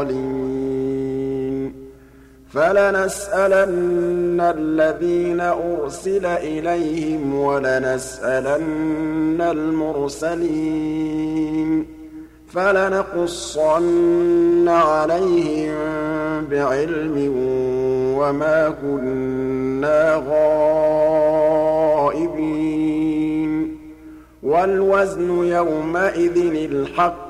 ظَالِمِينَ فَلَنَسْأَلَنَّ الَّذِينَ أُرْسِلَ إِلَيْهِمْ وَلَنَسْأَلَنَّ الْمُرْسَلِينَ. فَلَنَقُصَّنَّ عَلَيْهِم بِعِلْمٍ وَمَا كُنَّا غَائِبِينَ. وَالْوَزْنُ يَوْمَئِذٍ الْحَقُّ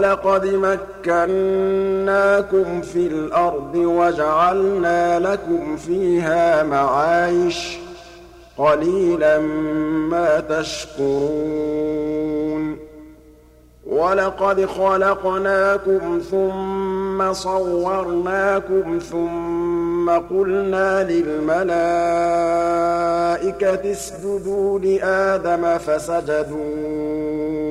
وَلَقَدْ مَكَّنَّاكُمْ فِي الْأَرْضِ وَجَعَلْنَا لَكُمْ فِيهَا مَعَايِشَ ۗ قَلِيلًا مَّا تَشْكُرُونَ. وَلَقَدْ خَلَقْنَاكُمْ ثُمَّ صَوَّرْنَاكُمْ ثُمَّ قُلْنَا لِلْمَلَائِكَةِ اسْجُدُوا لِآدَمَ فَسَجَدُوا.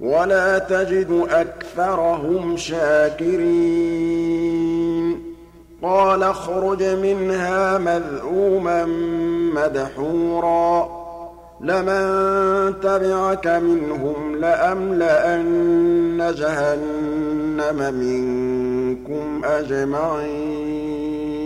وَلَا تَجِدُ أَكْثَرَهُمْ شَاكِرِينَ. قَالَ اخْرُجْ مِنْهَا مَذْءُومًا مَّدْحُورًا. لَمَن تَبِعَكَ مِنْهُمْ لَأَمْلَأَنَّ جَهَنَّمَ مِنكُمْ أَجْمَعِينَ.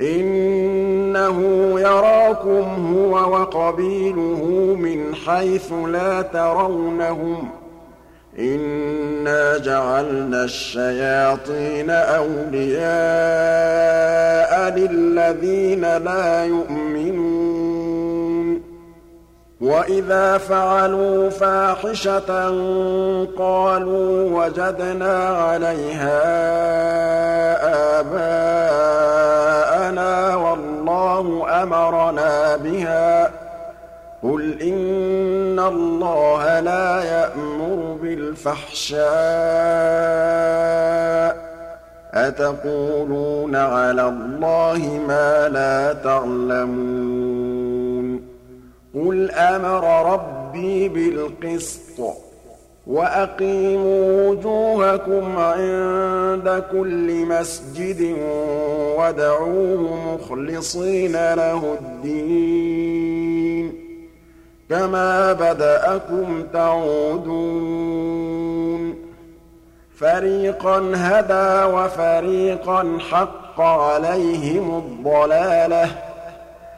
إِنَّهُ يَرَاكُمْ هُوَ وَقَبِيلُهُ مِنْ حَيْثُ لَا تَرَوْنَهُمْ ۗ إِنَّا جَعَلْنَا الشَّيَاطِينَ أَوْلِيَاءَ لِلَّذِينَ لَا يُؤْمِنُونَ وَإِذَا فَعَلُوا فَاحِشَةً قَالُوا وَجَدْنَا عَلَيْهَا آبَاءَنَا وَاللَّهُ أَمَرَنَا بِهَا ۗ. قُلْ إِنَّ اللَّهَ لَا يَأْمُرُ بِالْفَحْشَاءِ ۖ. أَتَقُولُونَ عَلَى اللَّهِ مَا لَا تَعْلَمُونَ. قُلْ أَمَرَ رَبِّي بِالْقِسْطِ ۖ. وَأَقِيمُوا وُجُوهَكُمْ عِندَ كُلِّ مَسْجِدٍ وَادْعُوهُ مُخْلِصِينَ لَهُ الدِّينَ ۚ. كَمَا بَدَأَكُمْ تَعُودُونَ. فَرِيقًا هَدَىٰ وَفَرِيقًا حَقَّ عَلَيْهِمُ الضَّلَالَةُ ۗ.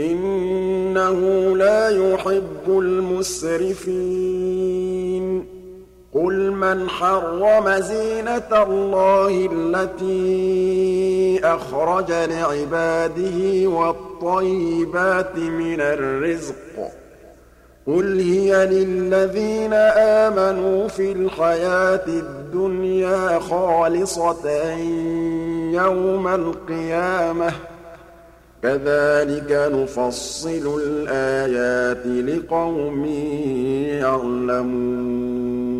إِنَّهُ لَا يُحِبُّ الْمُسْرِفِينَ. قُلْ مَنْ حَرَّمَ زِينَةَ اللَّهِ الَّتِي أَخْرَجَ لِعِبَادِهِ وَالطَّيِّبَاتِ مِنَ الرِّزْقِ ۚ. قُلْ هِيَ لِلَّذِينَ آمَنُوا فِي الْحَيَاةِ الدُّنْيَا خَالِصَةً يَوْمَ الْقِيَامَةِ. كَذَٰلِكَ نُفَصِّلُ الْآيَاتِ لِقَوْمٍ يَعْلَمُونَ.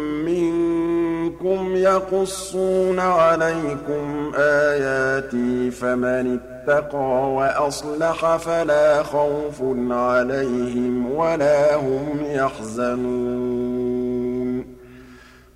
مِّنكُمْ يَقُصُّونَ عَلَيْكُمْ آيَاتِي فَمَنِ اتَّقَىٰ وَأَصْلَحَ فَلَا خَوْفٌ عَلَيْهِمْ وَلَا هُمْ يَحْزَنُونَ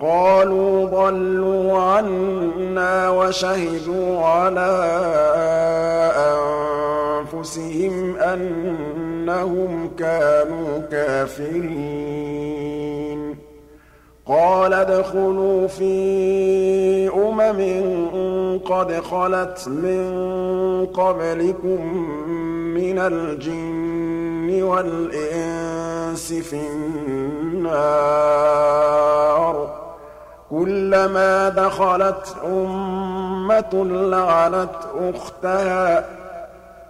قَالُوا ضَلُّوا عَنَّا وَشَهِدُوا عَلَىٰ أَنفُسِهِمْ أَنَّهُمْ كَانُوا كَافِرِينَ. قَالَ ادْخُلُوا فِي أُمَمٍ قَدْ خَلَتْ مِن قَبْلِكُم مِّنَ الْجِنِّ وَالْإِنسِ فِي النَّارِ. كُلَّمَا دَخَلَتْ أُمَّةٌ لَّعَنَتْ أُخْتَهَا.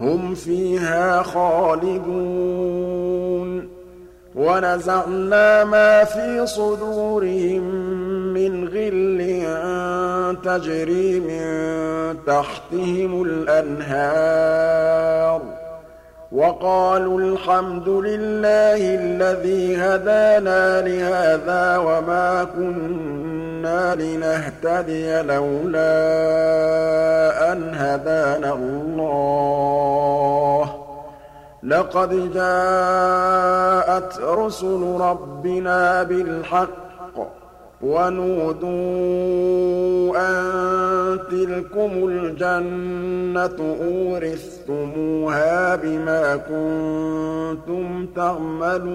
هُمْ فِيهَا خَالِدُونَ. وَنَزَعْنَا مَا فِي صُدُورِهِم مِّنْ غِلٍّ تَجْرِي مِن تَحْتِهِمُ الْأَنْهَارُ. وَقَالُوا الْحَمْدُ لِلَّهِ الَّذِي هَدَانَا لِهَٰذَا وَمَا كُنَّا لِنَهْتَدِيَ لَوْلَا أَنْ هَدَانَا اللَّهُ ۖ لَقَدْ جَاءَتْ رُسُلُ رَبِّنَا بِالْحَقِّ وَنُودُوا أَن تِلْكُمُ الْجَنَّةُ أُورِثْتُمُوهَا بِمَا كُنتُمْ تَعْمَلُونَ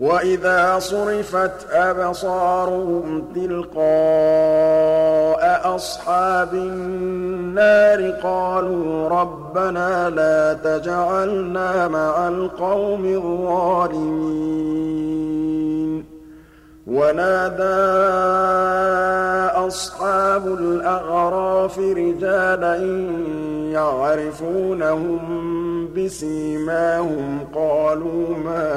وَإِذَا صُرِفَتْ أَبْصَارُهُمْ تِلْقَاءَ أَصْحَابِ النَّارِ قَالُوا رَبَّنَا لَا تَجْعَلْنَا مَعَ الْقَوْمِ الظَّالِمِينَ وَنَادَىٰ أَصْحَابُ الْأَعْرَافِ رِجَالًا يَعْرِفُونَهُم بِسِيمَاهُمْ قَالُوا مَا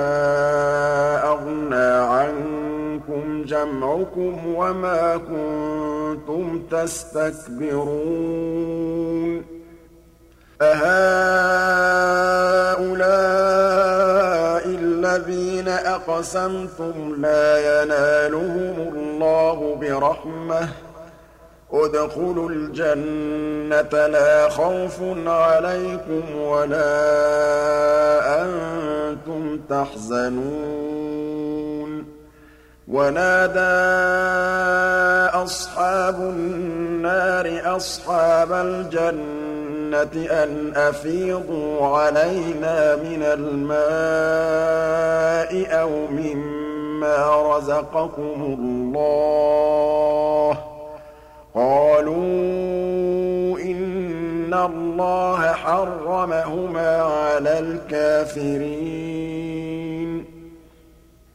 أَغْنَىٰ عَنكُمْ جَمْعُكُمْ وَمَا كُنتُمْ تَسْتَكْبِرُونَ أَهَٰؤُلَاءِ الَّذِينَ أَقْسَمْتُمْ لَا يَنَالُهُمُ اللَّهُ بِرَحْمَةٍ ۚ. ادْخُلُوا الْجَنَّةَ لَا خَوْفٌ عَلَيْكُمْ وَلَا أَنتُمْ تَحْزَنُونَ. وَنَادَىٰ أَصْحَابُ النَّارِ أَصْحَابَ الْجَنَّةِ أَنْ أَفِيضُوا عَلَيْنَا مِنَ الْمَاءِ أَوْ مِمَّا رَزَقَكُمُ اللَّهُ ۚ. قَالُوا إِنَّ اللَّهَ حَرَّمَهُمَا عَلَى الْكَافِرِينَ.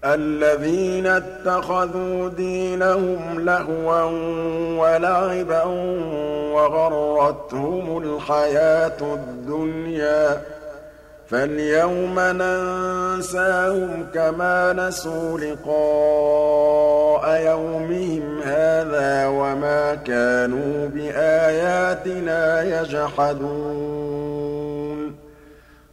الَّذِينَ اتَّخَذُوا دِينَهُمْ لَهْوًا وَلَعِبًا وَغَرَّتْهُمُ الْحَيَاةُ الدُّنْيَا ۚ. فَالْيَوْمَ نَنسَاهُمْ كَمَا نَسُوا لِقَاءَ يَوْمِهِمْ هَٰذَا وَمَا كَانُوا بِآيَاتِنَا يَجْحَدُونَ.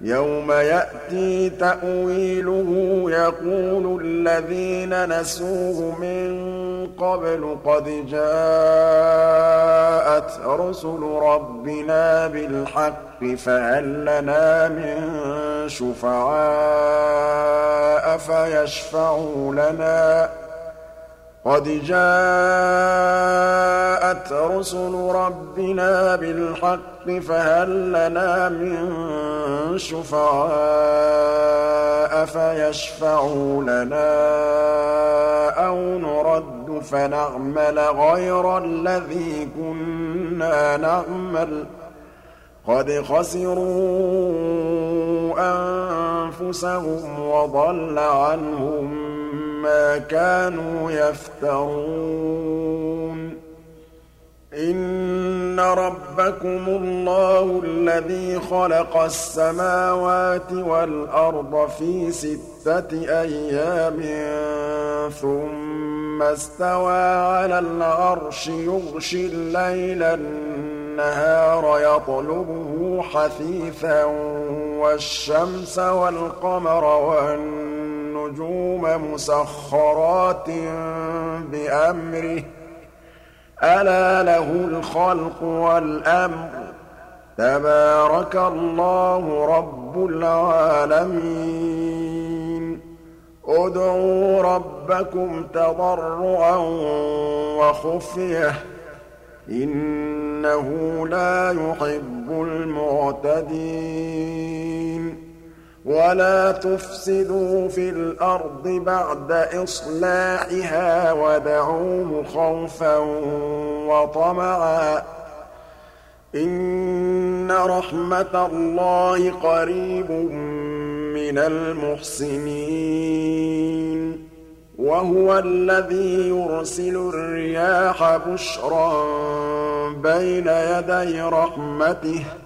يَوْمَ يَأْتِي تَأْوِيلُهُ يَقُولُ الَّذِينَ نَسُوهُ مِن قَبْلُ قَدْ جَاءَتْ رُسُلُ رَبِّنَا بِالْحَقِّ فَهَل لَّنَا مِن شُفَعَاءَ فَيَشْفَعُوا لَنَا ۚ قَدْ جَاءَتْ رُسُلُ رَبِّنَا بِالْحَقِّ فَهَل لَّنَا مِن شُفَعَاءَ فَيَشْفَعُوا لَنَا أَوْ نُرَدُّ فَنَعْمَلَ غَيْرَ الَّذِي كُنَّا نَعْمَلُ ۚ قَدْ خَسِرُوا أَنفُسَهُمْ وَضَلَّ عَنْهُم مَا كَانُوا يَفْتَرُونَ. إِنَّ رَبَّكُمُ اللَّهُ الَّذِي خَلَقَ السَّمَاوَاتِ وَالْأَرْضَ فِي سِتَّةِ أَيَّامٍ ثُمَّ اسْتَوَىٰ عَلَى الْعَرْشِ يُغْشِي اللَّيْلَ النَّهَارَ يَطْلُبُهُ حَثِيثًا وَالشَّمْسَ وَالْقَمَرَ وَالنُّجُومَ مُسَخَّرَاتٍ بِأَمْرِهِ ۗ. أَلَا لَهُ الْخَلْقُ وَالْأَمْرُ ۗ. تَبَارَكَ اللَّهُ رَبُّ الْعَالَمِينَ. ادْعُوا رَبَّكُمْ تَضَرُّعًا وَخُفْيَةً. إِنَّهُ لَا يُحِبُّ الْمُعْتَدِينَ. وَلَا تُفْسِدُوا فِي الْأَرْضِ بَعْدَ إِصْلَاحِهَا وَادْعُوهُ خَوْفًا وَطَمَعًا ۚ إِنَّ رَحْمَتَ اللَّهِ قَرِيبٌ مِّنَ الْمُحْسِنِينَ وَهُوَ الَّذِي يُرْسِلُ الرِّيَاحَ بُشْرًا بَيْنَ يَدَيْ رَحْمَتِهِ ۖ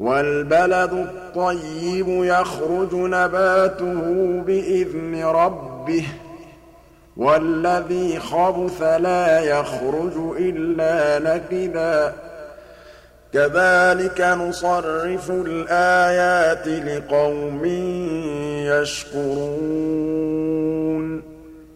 وَالْبَلَدُ الطَّيِّبُ يَخْرُجُ نَبَاتُهُ بِإِذْنِ رَبِّهِ ۖ وَالَّذِي خَبُثَ لَا يَخْرُجُ إِلَّا نَكِدًا كَذَٰلِكَ نُصَرِّفُ الْآيَاتِ لِقَوْمٍ يَشْكُرُونَ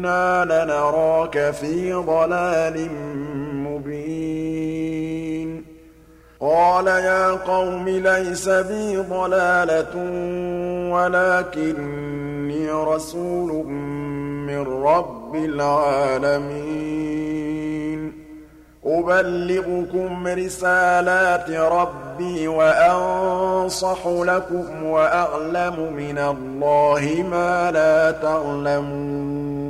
إِنَّا لَنَرَاكَ فِي ضَلَالٍ مُّبِينٍ قَالَ يَا قَوْمِ لَيْسَ بِي ضَلَالَةٌ وَلَٰكِنِّي رَسُولٌ مِّن رَّبِّ الْعَالَمِينَ أُبَلِّغُكُمْ رِسَالَاتِ رَبِّي وَأَنصَحُ لَكُمْ وَأَعْلَمُ مِنَ اللَّهِ مَا لَا تَعْلَمُونَ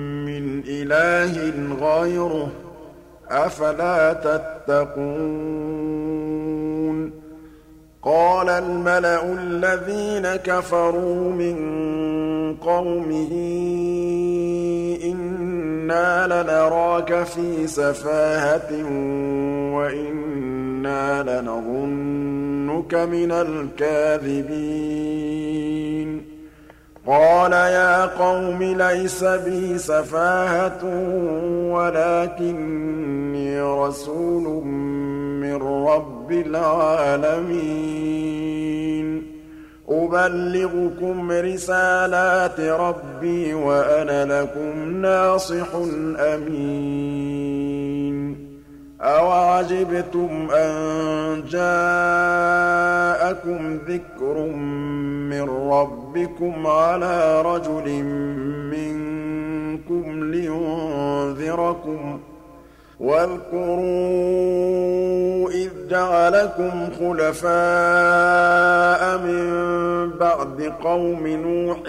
مِّنْ إِلَٰهٍ غَيْرُهُ ۖ أَفَلَا تَتَّقُونَ قَالَ الْمَلَأُ الَّذِينَ كَفَرُوا مِن قَوْمِهِ إِنَّا لَنَرَاكَ فِي سَفَاهَةٍ وَإِنَّا لَنَظُنُّكَ مِنَ الْكَاذِبِينَ قَالَ يَا قَوْمِ لَيْسَ بِي سَفَاهَةٌ وَلَٰكِنِّي رَسُولٌ مِّن رَّبِّ الْعَالَمِينَ. أُبَلِّغُكُمْ رِسَالَاتِ رَبِّي وَأَنَا لَكُمْ نَاصِحٌ أَمِينٌ. أَوَعَجِبْتُمْ أَن جَاءَكُمْ ذِكْرٌ مِّن رَّبِّكُمْ عَلَىٰ رَجُلٍ مِّنكُمْ لِيُنذِرَكُمْ ۚ وَاذْكُرُوا إِذْ جَعَلَكُمْ خُلَفَاءَ مِن بَعْدِ قَوْمِ نُوحٍ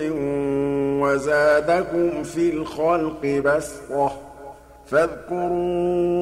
وَزَادَكُمْ فِي الْخَلْقِ بَسْطَةً فاذكروا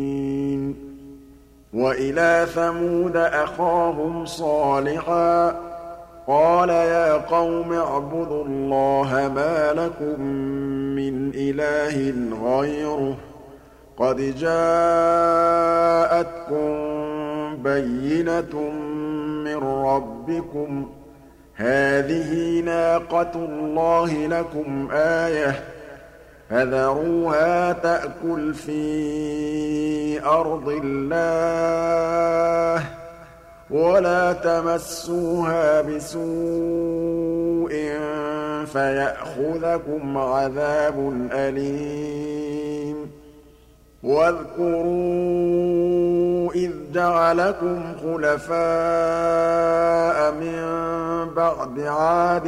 وَإِلَىٰ ثَمُودَ أَخَاهُمْ صَالِحًا ۚ قَالَ يَا قَوْمِ اعْبُدُوا اللَّهَ مَا لَكُم مِّنْ إِلَٰهٍ غَيْرُهُ قَدْ جَاءَتْكُم بَيِّنَةٌ مِّن رَّبِّكُمْ ۖ هَٰذِهِ نَاقَةُ اللَّهِ لَكُمْ آيَةً ۖ فَذَرُوهَا تَأْكُلْ فِي أَرْضِ اللَّهِ وَلَا تَمَسُّوهَا بِسُوءٍ فَيَأْخُذَكُمْ عَذَابٌ أَلِيمٌ. وَاذْكُرُوا إِذْ جَعَلَكُمْ خُلَفَاءَ مِن بَعْدِ عَادٍ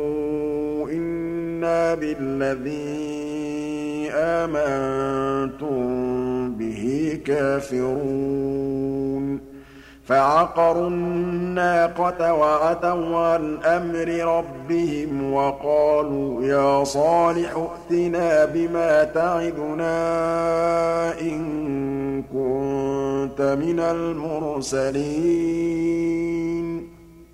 إِنَّا بِالَّذِي آمَنتُم بِهِ كَافِرُونَ فَعَقَرُوا النَّاقَةَ وَعَتَوْا عَنْ أَمْرِ رَبِّهِمْ وَقَالُوا يَا صَالِحُ ائْتِنَا بِمَا تَعِدُنَا إِن كُنتَ مِنَ الْمُرْسَلِينَ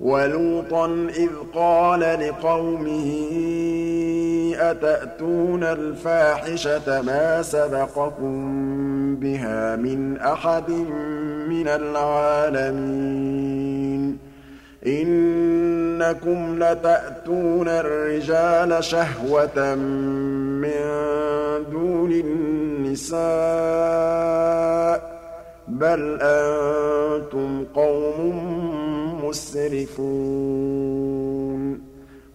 وَلُوطًا إِذْ قَالَ لِقَوْمِهِ أَتَأْتُونَ الْفَاحِشَةَ مَا سَبَقَكُم بِهَا مِنْ أَحَدٍ مِّنَ الْعَالَمِينَ؟ إِنَّكُمْ لَتَأْتُونَ الرِّجَالَ شَهْوَةً مِّن دُونِ النِّسَاءِ بَلْ أَنتُمْ قَوْمٌ مُّسْرِفُونَ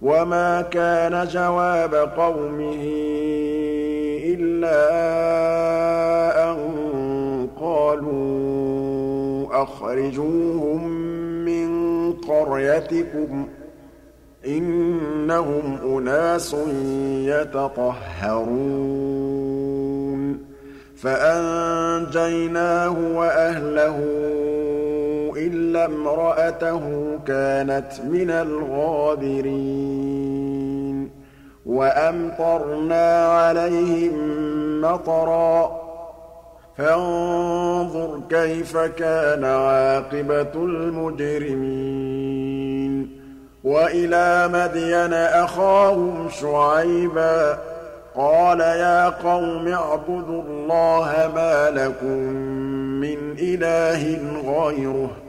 وَمَا كَانَ جَوَابَ قَوْمِهِ إِلَّا أَن قَالُوا أَخْرِجُوهُم مِّن قَرْيَتِكُمْ ۖ إِنَّهُمْ أُنَاسٌ يَتَطَهَّرُونَ فَأَنجَيْنَاهُ وَأَهْلَهُ إِلَّا امْرَأَتَهُ كَانَتْ مِنَ الْغَابِرِينَ. وَأَمْطَرْنَا عَلَيْهِم مَّطَرًا ۖ. فَانظُرْ كَيْفَ كَانَ عَاقِبَةُ الْمُجْرِمِينَ. وَإِلَىٰ مَدْيَنَ أَخَاهُمْ شُعَيْبًا ۗ. قَالَ يَا قَوْمِ اعْبُدُوا اللَّهَ مَا لَكُم مِّنْ إِلَٰهٍ غَيْرُهُ ۖ.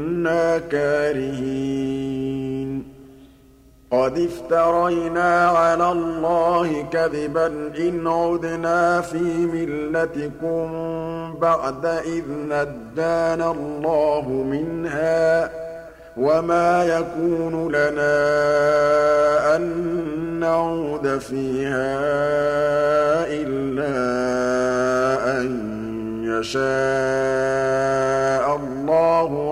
كَارِهِينَ. قَدِ افْتَرَيْنَا عَلَى اللَّهِ كَذِبًا إِنْ عُدْنَا فِي مِلَّتِكُم بَعْدَ إِذْ نَجَّانَا اللَّهُ مِنْهَا ۚ وَمَا يَكُونُ لَنَا أَن نَّعُودَ فِيهَا إِلَّا أَن يَشَاءَ اللَّهُ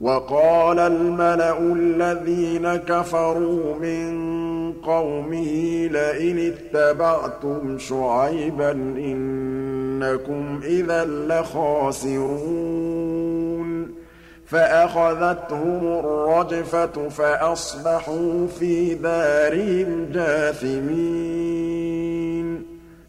وَقَالَ الْمَلَأُ الَّذِينَ كَفَرُوا مِن قَوْمِهِ لَئِنِ اتَّبَعْتُمْ شُعَيْبًا إِنَّكُمْ إِذًا لَّخَاسِرُونَ. فَأَخَذَتْهُمُ الرَّجْفَةُ فَأَصْبَحُوا فِي دَارِهِمْ جَاثِمِينَ.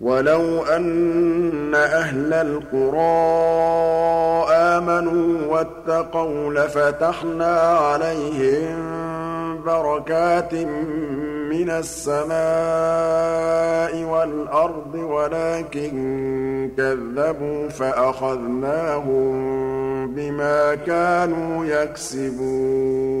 وَلَوْ أَنَّ أَهْلَ الْقُرَىٰ آمَنُوا وَاتَّقَوْا لَفَتَحْنَا عَلَيْهِم بَرَكَاتٍ مِّنَ السَّمَاءِ وَالْأَرْضِ وَلَٰكِن كَذَّبُوا فَأَخَذْنَاهُم بِمَا كَانُوا يَكْسِبُونَ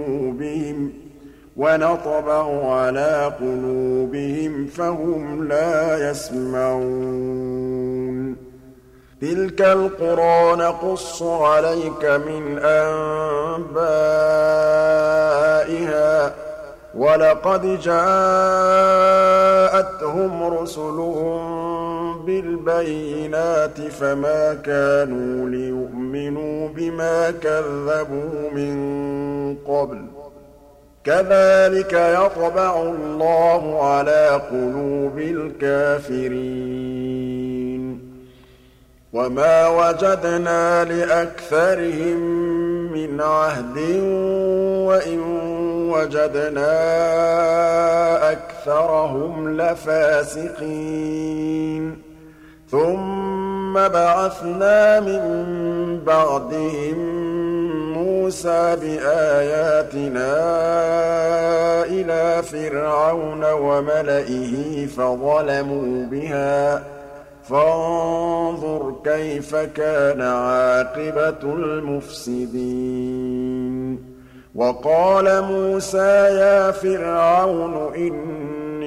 ۚ وَنَطْبَعُ عَلَىٰ قُلُوبِهِمْ فَهُمْ لَا يَسْمَعُونَ. تِلْكَ الْقُرَىٰ نَقُصُّ عَلَيْكَ مِنْ أَنبَائِهَا ۚ. وَلَقَدْ جَاءَتْهُمْ رُسُلُهُم بِالْبَيِّنَاتِ فَمَا كَانُوا لِيُؤْمِنُوا بِمَا كَذَّبُوا مِن قَبْلُ ۚ. كَذَٰلِكَ يَطْبَعُ اللَّهُ عَلَىٰ قُلُوبِ الْكَافِرِينَ. وَمَا وَجَدْنَا لِأَكْثَرِهِم مِّنْ عَهْدٍ وَإِن وَجَدْنَا أَكْثَرَهُمْ لَفَاسِقِينَ. ثُمَّ بَعَثْنَا مِن بَعْدِهِم مُّوسَىٰ بِآيَاتِنَا إِلَىٰ فِرْعَوْنَ وَمَلَئِهِ فَظَلَمُوا بِهَا ۖ. فَانظُرْ كَيْفَ كَانَ عَاقِبَةُ الْمُفْسِدِينَ. وَقَالَ مُوسَىٰ يَا فِرْعَوْنُ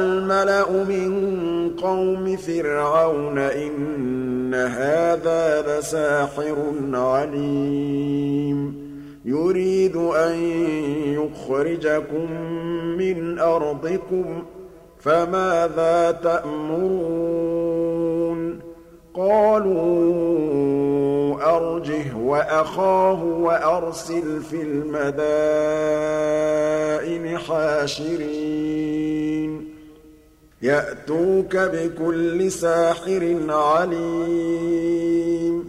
الْمَلَأُ مِن قَوْمِ فِرْعَوْنَ إِنَّ هَٰذَا لَسَاحِرٌ عَلِيمٌ. يُرِيدُ أَن يُخْرِجَكُم مِّنْ أَرْضِكُمْ ۖ فَمَاذَا تَأْمُرُونَ؟ قَالُوا أَرْجِهْ وَأَخَاهُ وَأَرْسِلْ فِي الْمَدَائِنِ حَاشِرِينَ. يَأْتُوكَ بِكُلِّ سَاحِرٍ عَلِيمٍ.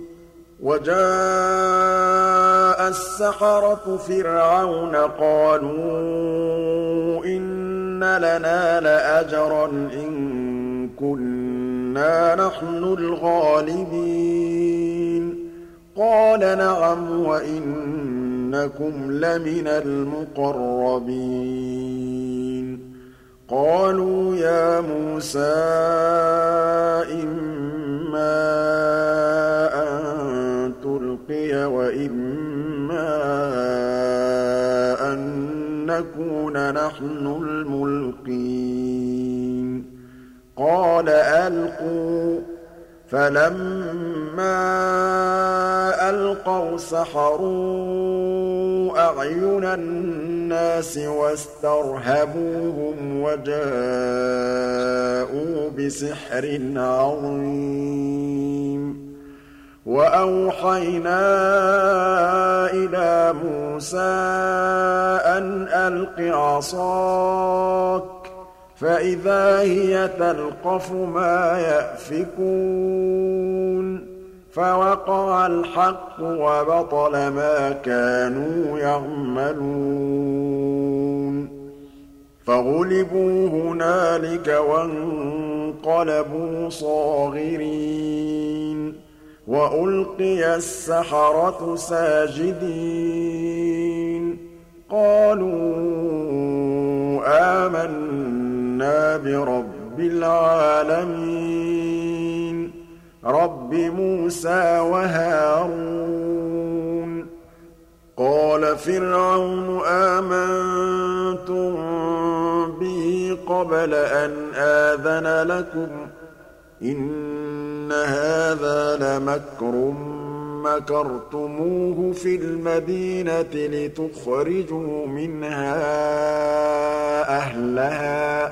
وَجَاءَ السَّحَرَةُ فِرْعَوْنَ قَالُوا إِنَّ لَنَا لَأَجْرًا إِن كُنَّا نَحْنُ الْغَالِبِينَ. قَالَ نَعَمْ وَإِنَّكُمْ لَمِنَ الْمُقَرَّبِينَ. قَالُوا يَا مُوسَىٰ إِمَّا الْأُلْقِيَ وَإِمَّا أَن نَّكُونَ نَحْنُ الْمُلْقِينَ. قَالَ أَلْقُوا ۖ فَلَمَّا أَلْقَوْا سَحَرُوا أَعْيُنَ النَّاسِ وَاسْتَرْهَبُوهُمْ وَجَاءُوا بِسِحْرٍ عَظِيمٍ وَأَوْحَيْنَا إِلَىٰ مُوسَىٰ أَنْ أَلْقِ عَصَاكَ ۖ فَإِذَا هِيَ تَلْقَفُ مَا يَأْفِكُونَ فَوَقَعَ الْحَقُّ وَبَطَلَ مَا كَانُوا يَعْمَلُونَ فَغُلِبُوا هُنَالِكَ وَانقَلَبُوا صَاغِرِينَ وَأُلْقِيَ السَّحَرَةُ سَاجِدِينَ قَالُوا آمَنَّا بِرَبِّ الْعَالَمِينَ. رَبِّ مُوسَىٰ وَهَارُونَ. قَالَ فِرْعَوْنُ آمَنتُم بِهِ قَبْلَ أَنْ آذَنَ لَكُمْ ۖ. إِنَّ هَٰذَا لَمَكْرٌ مَّكَرْتُمُوهُ فِي الْمَدِينَةِ لِتُخْرِجُوا مِنْهَا أَهْلَهَا ۖ.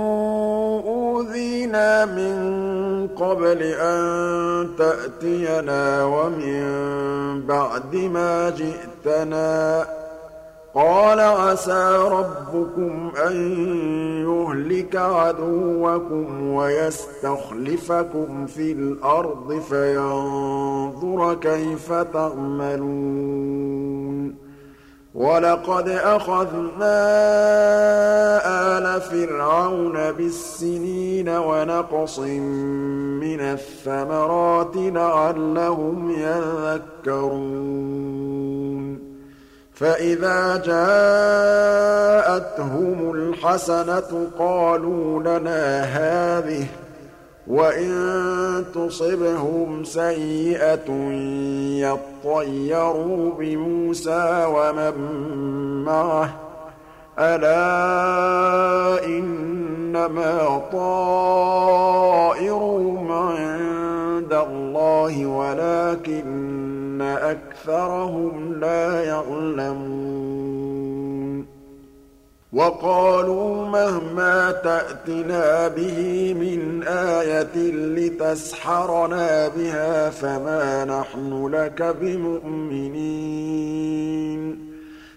أُوذِينَا مِن قَبْلِ أَن تَأْتِيَنَا وَمِن بَعْدِ مَا جِئْتَنَا ۚ. قَالَ عَسَىٰ رَبُّكُمْ أَن يُهْلِكَ عَدُوَّكُمْ وَيَسْتَخْلِفَكُمْ فِي الْأَرْضِ فَيَنظُرَ كَيْفَ تَعْمَلُونَ. وَلَقَدْ أَخَذْنَا آلَ فِرْعَوْنَ بِالسِّنِينَ وَنَقْصٍ مِّنَ الثَّمَرَاتِ لَعَلَّهُمْ يَذَّكَّرُونَ. فَإِذَا جَاءَتْهُمُ الْحَسَنَةُ قَالُوا لَنَا هَٰذِهِ ۖ وَإِن تُصِبْهُمْ سَيِّئَةٌ يَطَّيَّرُوا بِمُوسَىٰ وَمَن مَّعَهُ ۗ ألا إنما طائرهم عند الله ولكن أكثرهم لا يعلمون وقالوا مهما تأتنا به من آية لتسحرنا بها فما نحن لك بمؤمنين.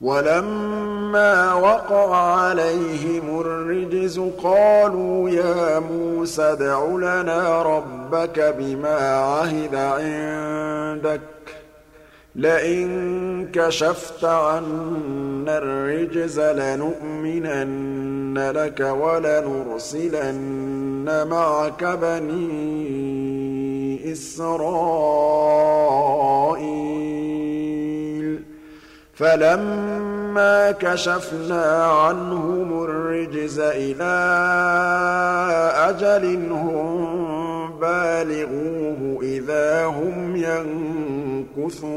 وَلَمَّا وَقَعَ عَلَيْهِمُ الرِّجْزُ قَالُوا يَا مُوسَى ادْعُ لَنَا رَبَّكَ بِمَا عَهِدَ عِندَكَ لَئِن كَشَفْتَ عَنَّا الرِّجْزَ لَنُؤْمِنَنَّ لَكَ وَلَنُرْسِلَنَّ مَعَكَ بَنِي إِسْرَائِيلَ. فَلَمَّا كَشَفْنَا عَنْهُمُ الرِّجْزَ إِلَىٰ أَجَلٍ هُم بَالِغُوهُ إِذَا هُمْ يَنكُثُونَ.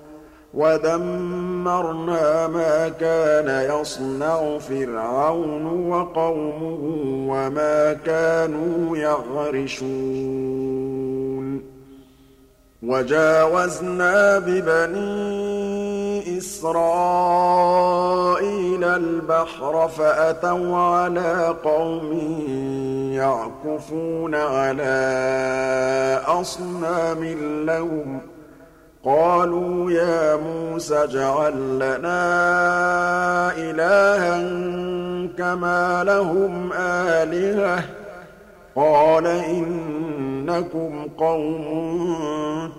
وَدَمَّرْنَا مَا كَانَ يَصْنَعُ فِرْعَوْنُ وَقَوْمُهُ وَمَا كَانُوا يَعْرِشُونَ وَجَاوَزْنَا بِبَنِي إِسْرَائِيلَ الْبَحْرَ فَأَتَوْا عَلَىٰ قَوْمٍ يَعْكُفُونَ عَلَىٰ أَصْنَامٍ لَّهُمْ ۚ قَالُوا يَا مُوسَى اجْعَل لَّنَا إِلَٰهًا كَمَا لَهُمْ آلِهَةٌ ۚ. قَالَ إِنَّكُمْ قَوْمٌ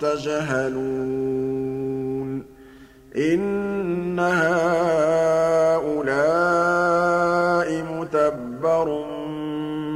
تَجْهَلُونَ. إِنَّ هَٰؤُلَاءِ مُتَبَّرٌ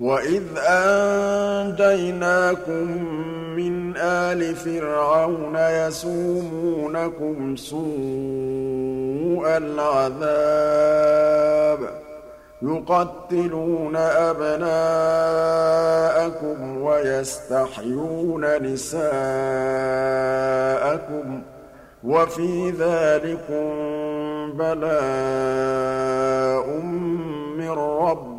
وَإِذْ أَنجَيْنَاكُم مِّنْ آلِ فِرْعَوْنَ يَسُومُونَكُمْ سُوءَ الْعَذَابِ يُقَتِّلُونَ أَبْنَاءَكُمْ وَيَسْتَحْيُونَ نِسَاءَكُمْ ۚ وَفِي ذَٰلِكُم بَلَاءٌ مِّن رَّبِّكُمْ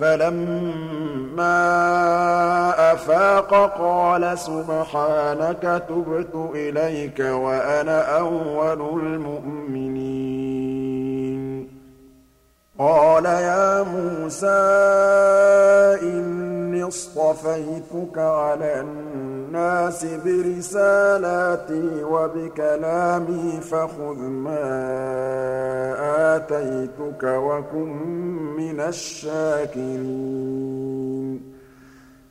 فَلَمَّا أَفَاقَ قَالَ سُبْحَانَكَ تُبْتُ إِلَيْكَ وَأَنَا أَوَّلُ الْمُؤْمِنِينَ. قَالَ يَا مُوسَىٰ إِنِّي اصْطَفَيْتُكَ عَلَى النَّاسِ بِرِسَالَاتِي وَبِكَلَامِي فَخُذْ مَا آتَيْتُكَ وَكُن مِّنَ الشَّاكِرِينَ.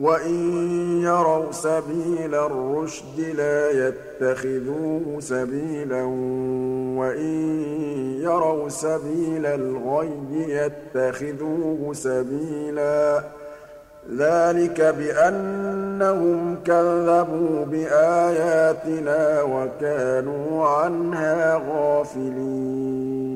وَإِن يَرَوْا سَبِيلَ الرُّشْدِ لَا يَتَّخِذُوهُ سَبِيلًا وَإِن يَرَوْا سَبِيلَ الْغَيِّ يَتَّخِذُوهُ سَبِيلًا ۚ ذَٰلِكَ بِأَنَّهُمْ كَذَّبُوا بِآيَاتِنَا وَكَانُوا عَنْهَا غَافِلِينَ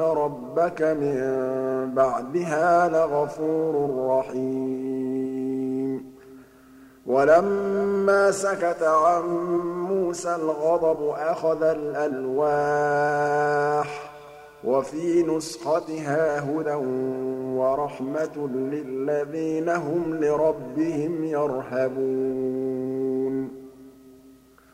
إِنَّ رَبَّكَ مِن بَعْدِهَا لَغَفُورٌ رَّحِيمٌ وَلَمَّا سَكَتَ عَن مُّوسَى الْغَضَبُ أَخَذَ الْأَلْوَاحَ وَفِي نُسْخَتِهَا هُدًى وَرَحْمَةٌ لِّلَّذِينَ هُمْ لِرَبِّهِمْ يَرْهَبُونَ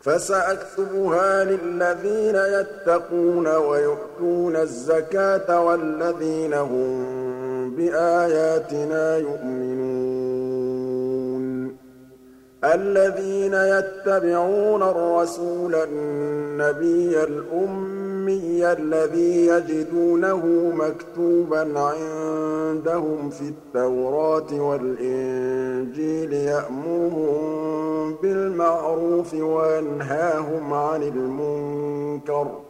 فَسَأَكْتُبُهَا لِلَّذِينَ يَتَّقُونَ وَيُؤْتُونَ الزَّكَاةَ وَالَّذِينَ هُم بِآيَاتِنَا يُؤْمِنُونَ. الَّذِينَ يَتَّبِعُونَ الرَّسُولَ النَّبِيَّ الْأُمِّيَّ الَّذِي يَجِدُونَهُ مَكْتُوبًا عِندَهُمْ فِي التَّوْرَاةِ وَالْإِنجِيلِ يَأْمُرُهُم بِالْمَعْرُوفِ وَيَنْهَاهُمْ عَنِ الْمُنكَرِ.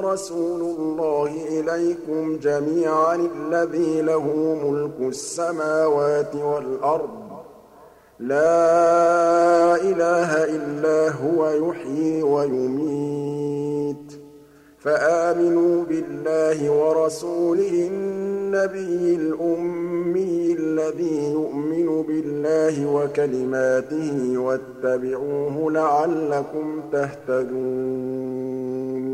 رَسُولُ اللَّهِ إِلَيْكُمْ جَمِيعًا الَّذِي لَهُ مُلْكُ السَّمَاوَاتِ وَالْأَرْضِ ۖ. لَا إِلَٰهَ إِلَّا هُوَ يُحْيِي وَيُمِيتُ ۖ. فَآمِنُوا بِاللَّهِ وَرَسُولِهِ النَّبِيِّ الْأُمِّيِّ الَّذِي يُؤْمِنُ بِاللَّهِ وَكَلِمَاتِهِ وَاتَّبِعُوهُ لَعَلَّكُمْ تَهْتَدُونَ.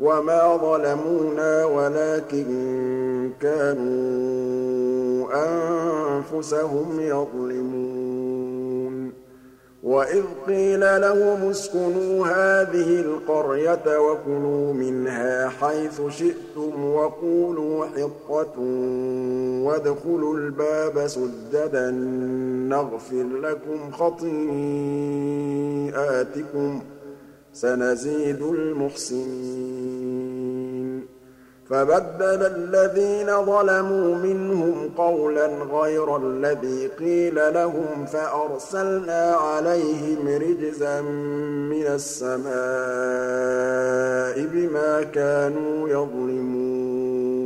وَمَا ظَلَمُونَا وَلَٰكِن كَانُوا أَنفُسَهُمْ يَظْلِمُونَ وَإِذْ قِيلَ لَهُمُ اسْكُنُوا هَٰذِهِ الْقَرْيَةَ وَكُلُوا مِنْهَا حَيْثُ شِئْتُمْ وَقُولُوا حِطَّةٌ وَادْخُلُوا الْبَابَ سُجَّدًا نَّغْفِرْ لَكُمْ خَطِيئَاتِكُمْ ۚ سَنَزِيدُ الْمُحْسِنِينَ. فَبَدَّلَ الَّذِينَ ظَلَمُوا مِنْهُمْ قَوْلًا غَيْرَ الَّذِي قِيلَ لَهُمْ فَأَرْسَلْنَا عَلَيْهِمْ رِجْزًا مِّنَ السَّمَاءِ بِمَا كَانُوا يَظْلِمُونَ.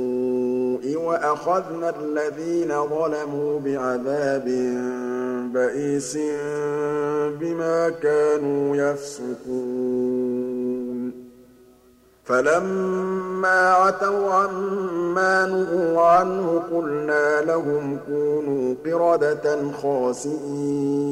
وأخذنا الذين ظلموا بعذاب بئيس بما كانوا يفسقون. فلما عتوا عما نهوا عنه قلنا لهم كونوا قردة خاسئين.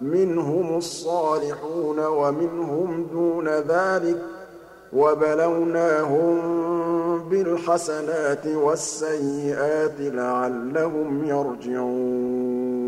مِّنْهُمُ الصَّالِحُونَ وَمِنْهُمْ دُونَ ذَٰلِكَ ۖ وَبَلَوْنَاهُم بِالْحَسَنَاتِ وَالسَّيِّئَاتِ لَعَلَّهُمْ يَرْجِعُونَ.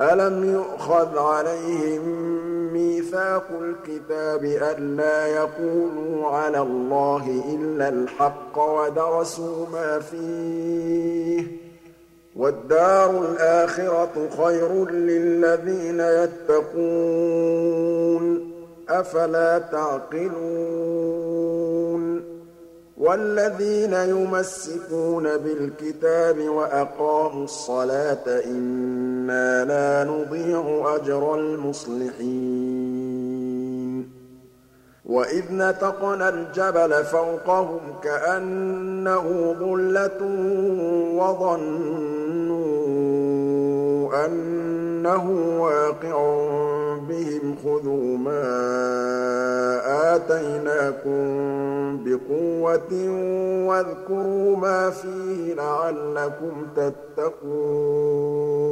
أَلَمْ يُؤْخَذْ عَلَيْهِم مِّيثَاقُ الْكِتَابِ أَلَّا يَقُولُوا عَلَى اللَّهِ إِلَّا الْحَقَّ وَدَرَسُوا مَا فِيهِ ۗ وَالدَّارُ الْآخِرَةُ خَيْرٌ لِّلَّذِينَ يَتَّقُونَ ۗ أَفَلَا تَعْقِلُونَ وَالَّذِينَ يُمَسِّكُونَ بِالْكِتَابِ وَأَقَامُوا الصَّلَاةَ إِنَّا لَا نُضِيعُ أَجْرَ الْمُصْلِحِينَ وَإِذْ نَتَقْنَا الْجَبَلَ فَوْقَهُمْ كَأَنَّهُ ظُلَّةٌ وَظَنُّوا أَنَّهُ وَاقِعٌ بِهِمْ خُذُوا مَا آتَيْنَاكُم بِقُوَّةٍ وَاذْكُرُوا مَا فِيهِ لَعَلَّكُمْ تَتَّقُونَ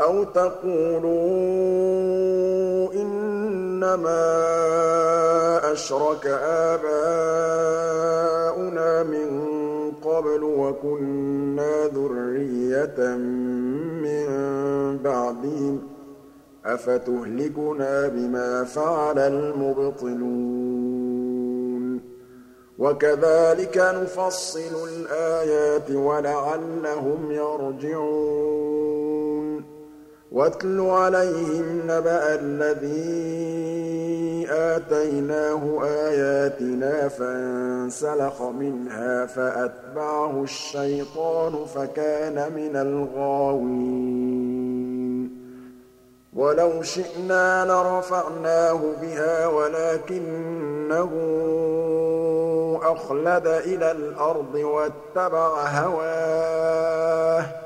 أَوْ تَقُولُوا إِنَّمَا أَشْرَكَ آبَاؤُنَا مِن قَبْلُ وَكُنَّا ذُرِّيَّةً مِّن بَعْدِهِمْ ۖ أَفَتُهْلِكُنَا بِمَا فَعَلَ الْمُبْطِلُونَ وَكَذَٰلِكَ نُفَصِّلُ الْآيَاتِ وَلَعَلَّهُمْ يَرْجِعُونَ وَاتْلُ عَلَيْهِمْ نَبَأَ الَّذِي آتَيْنَاهُ آيَاتِنَا فَانسَلَخَ مِنْهَا فَأَتْبَعَهُ الشَّيْطَانُ فَكَانَ مِنَ الْغَاوِينَ. وَلَوْ شِئْنَا لَرَفَعْنَاهُ بِهَا وَلَٰكِنَّهُ أَخْلَدَ إِلَى الْأَرْضِ وَاتَّبَعَ هَوَاهُ ۚ.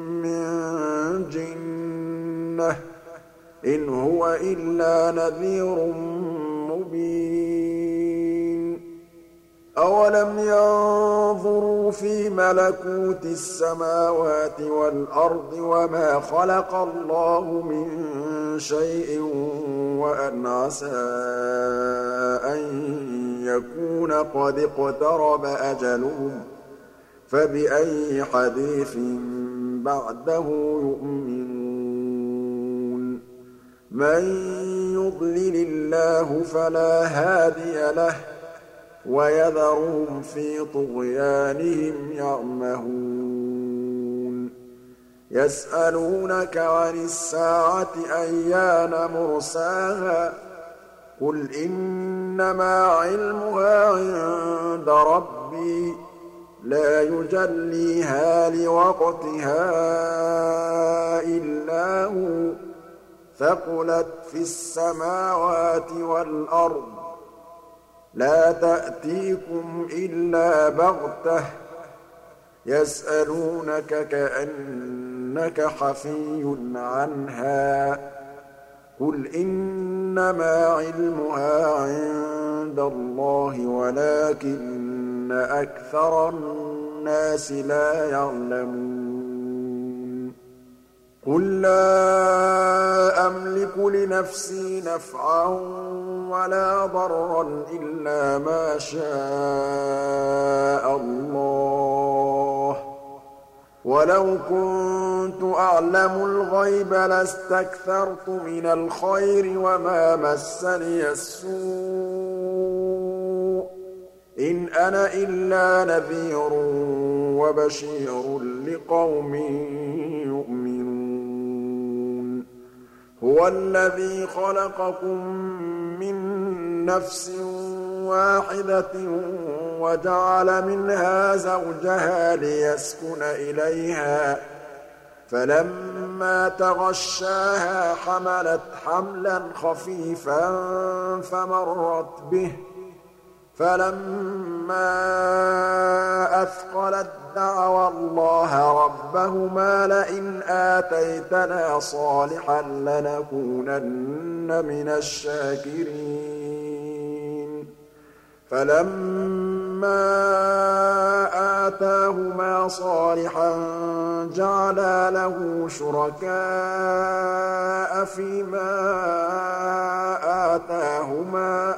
مِّن جِنَّةٍ ۚ إِنْ هُوَ إِلَّا نَذِيرٌ مُّبِينٌ. أَوَلَمْ يَنظُرُوا فِي مَلَكُوتِ السَّمَاوَاتِ وَالْأَرْضِ وَمَا خَلَقَ اللَّهُ مِن شَيْءٍ وَأَنْ عَسَىٰ أَن يَكُونَ قَدِ اقْتَرَبَ أَجَلُهُمْ ۖ فَبِأَيِّ حَدِيثٍ بَعْدَهُ يُؤْمِنُونَ. مَن يُضْلِلِ اللَّهُ فَلَا هَادِيَ لَهُ ۚ وَيَذَرُهُمْ فِي طُغْيَانِهِمْ يَعْمَهُونَ. يَسْأَلُونَكَ عَنِ السَّاعَةِ أَيَّانَ مُرْسَاهَا ۖ؟ قُلْ إِنَّمَا عِلْمُهَا عِندَ رَبِّي ۖ. لَا يُجَلِّيهَا لِوَقْتِهَا إِلَّا هُوَ ۚ. ثَقُلَتْ فِي السَّمَاوَاتِ وَالْأَرْضِ ۚ. لَا تَأْتِيكُمْ إِلَّا بَغْتَةً ۗ. يَسْأَلُونَكَ كَأَنَّكَ حَفِيٌّ عَنْهَا ۖ. قُلْ إِنَّمَا عِلْمُهَا عِندَ اللَّهِ وَلَٰكِنَّ أَكْثَرَ النَّاسِ لَا يَعْلَمُونَ. قُل لَّا أَمْلِكُ لِنَفْسِي نَفْعًا وَلَا ضَرًّا إِلَّا مَا شَاءَ اللَّهُ ۗ. وَلَوْ كُنتُ أَعْلَمُ الْغَيْبَ لَاسْتَكْثَرْتُ مِنَ الْخَيْرِ وَمَا مَسَّنِيَ السُّوءُ ۚ. إِنْ أَنَا إِلَّا نَذِيرٌ وَبَشِيرٌ لِّقَوْمٍ يُؤْمِنُونَ. هُوَ الَّذِي خَلَقَكُم مِّن نَّفْسٍ وَاحِدَةٍ وَجَعَلَ مِنْهَا زَوْجَهَا لِيَسْكُنَ إِلَيْهَا ۖ. فَلَمَّا تَغَشَّاهَا حَمَلَتْ حَمْلًا خَفِيفًا فَمَرَّتْ بِهِ ۖ فَلَمَّا أَثْقَلَت دَّعَوَا اللَّهَ رَبَّهُمَا لَئِنْ آتَيْتَنَا صَالِحًا لَّنَكُونَنَّ مِنَ الشَّاكِرِينَ. فَلَمَّا آتَاهُمَا صَالِحًا جَعَلَا لَهُ شُرَكَاءَ فِيمَا آتَاهُمَا ۚ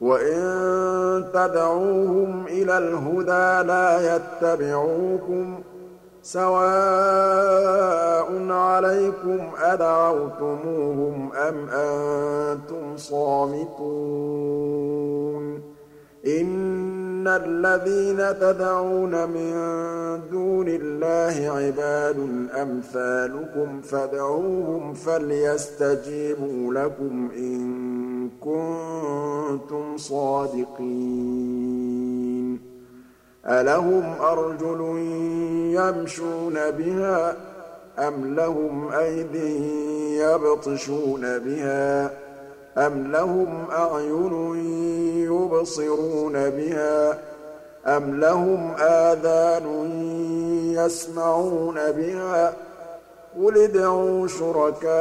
وَإِن تَدْعُوهُمْ إِلَى الْهُدَىٰ لَا يَتَّبِعُوكُمْ ۚ سَوَاءٌ عَلَيْكُمْ أَدَعَوْتُمُوهُمْ أَمْ أَنتُمْ صَامِتُونَ إِنَّ الَّذِينَ تَدْعُونَ مِن دُونِ اللَّهِ عِبَادٌ أَمْثَالُكُمْ فَادْعُوهُمْ فَلْيَسْتَجِيبُوا لَكُمْ إِن كُنتُمْ صَادِقِينَ أَلَهُمْ أَرْجُلٌ يَمْشُونَ بِهَا ۖ أَمْ لَهُمْ أَيْدٍ يَبْطِشُونَ بِهَا ۖ أَمْ لَهُمْ أَعْيُنٌ يُبْصِرُونَ بِهَا ۖ أَمْ لَهُمْ آذَانٌ يَسْمَعُونَ بِهَا ۗ قُلِ ادْعُوا شُرَكَاءَكُمْ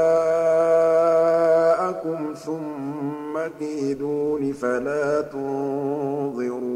ثُمَّ كِيدُونِ فَلَا تُنظِرُونِ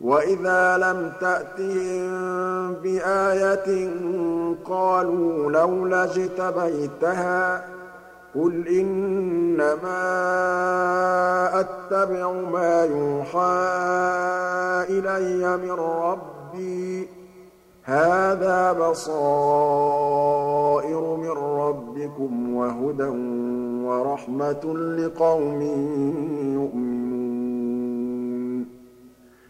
وَإِذَا لَمْ تَأْتِهِم بِآيَةٍ قَالُوا لَوْلَا اجْتَبَيْتَهَا ۚ قُلْ إِنَّمَا أَتَّبِعُ مَا يُوحَىٰ إِلَيَّ مِن رَّبِّي ۚ هَٰذَا بَصَائِرُ مِن رَّبِّكُمْ وَهُدًى وَرَحْمَةٌ لِّقَوْمٍ يُؤْمِنُونَ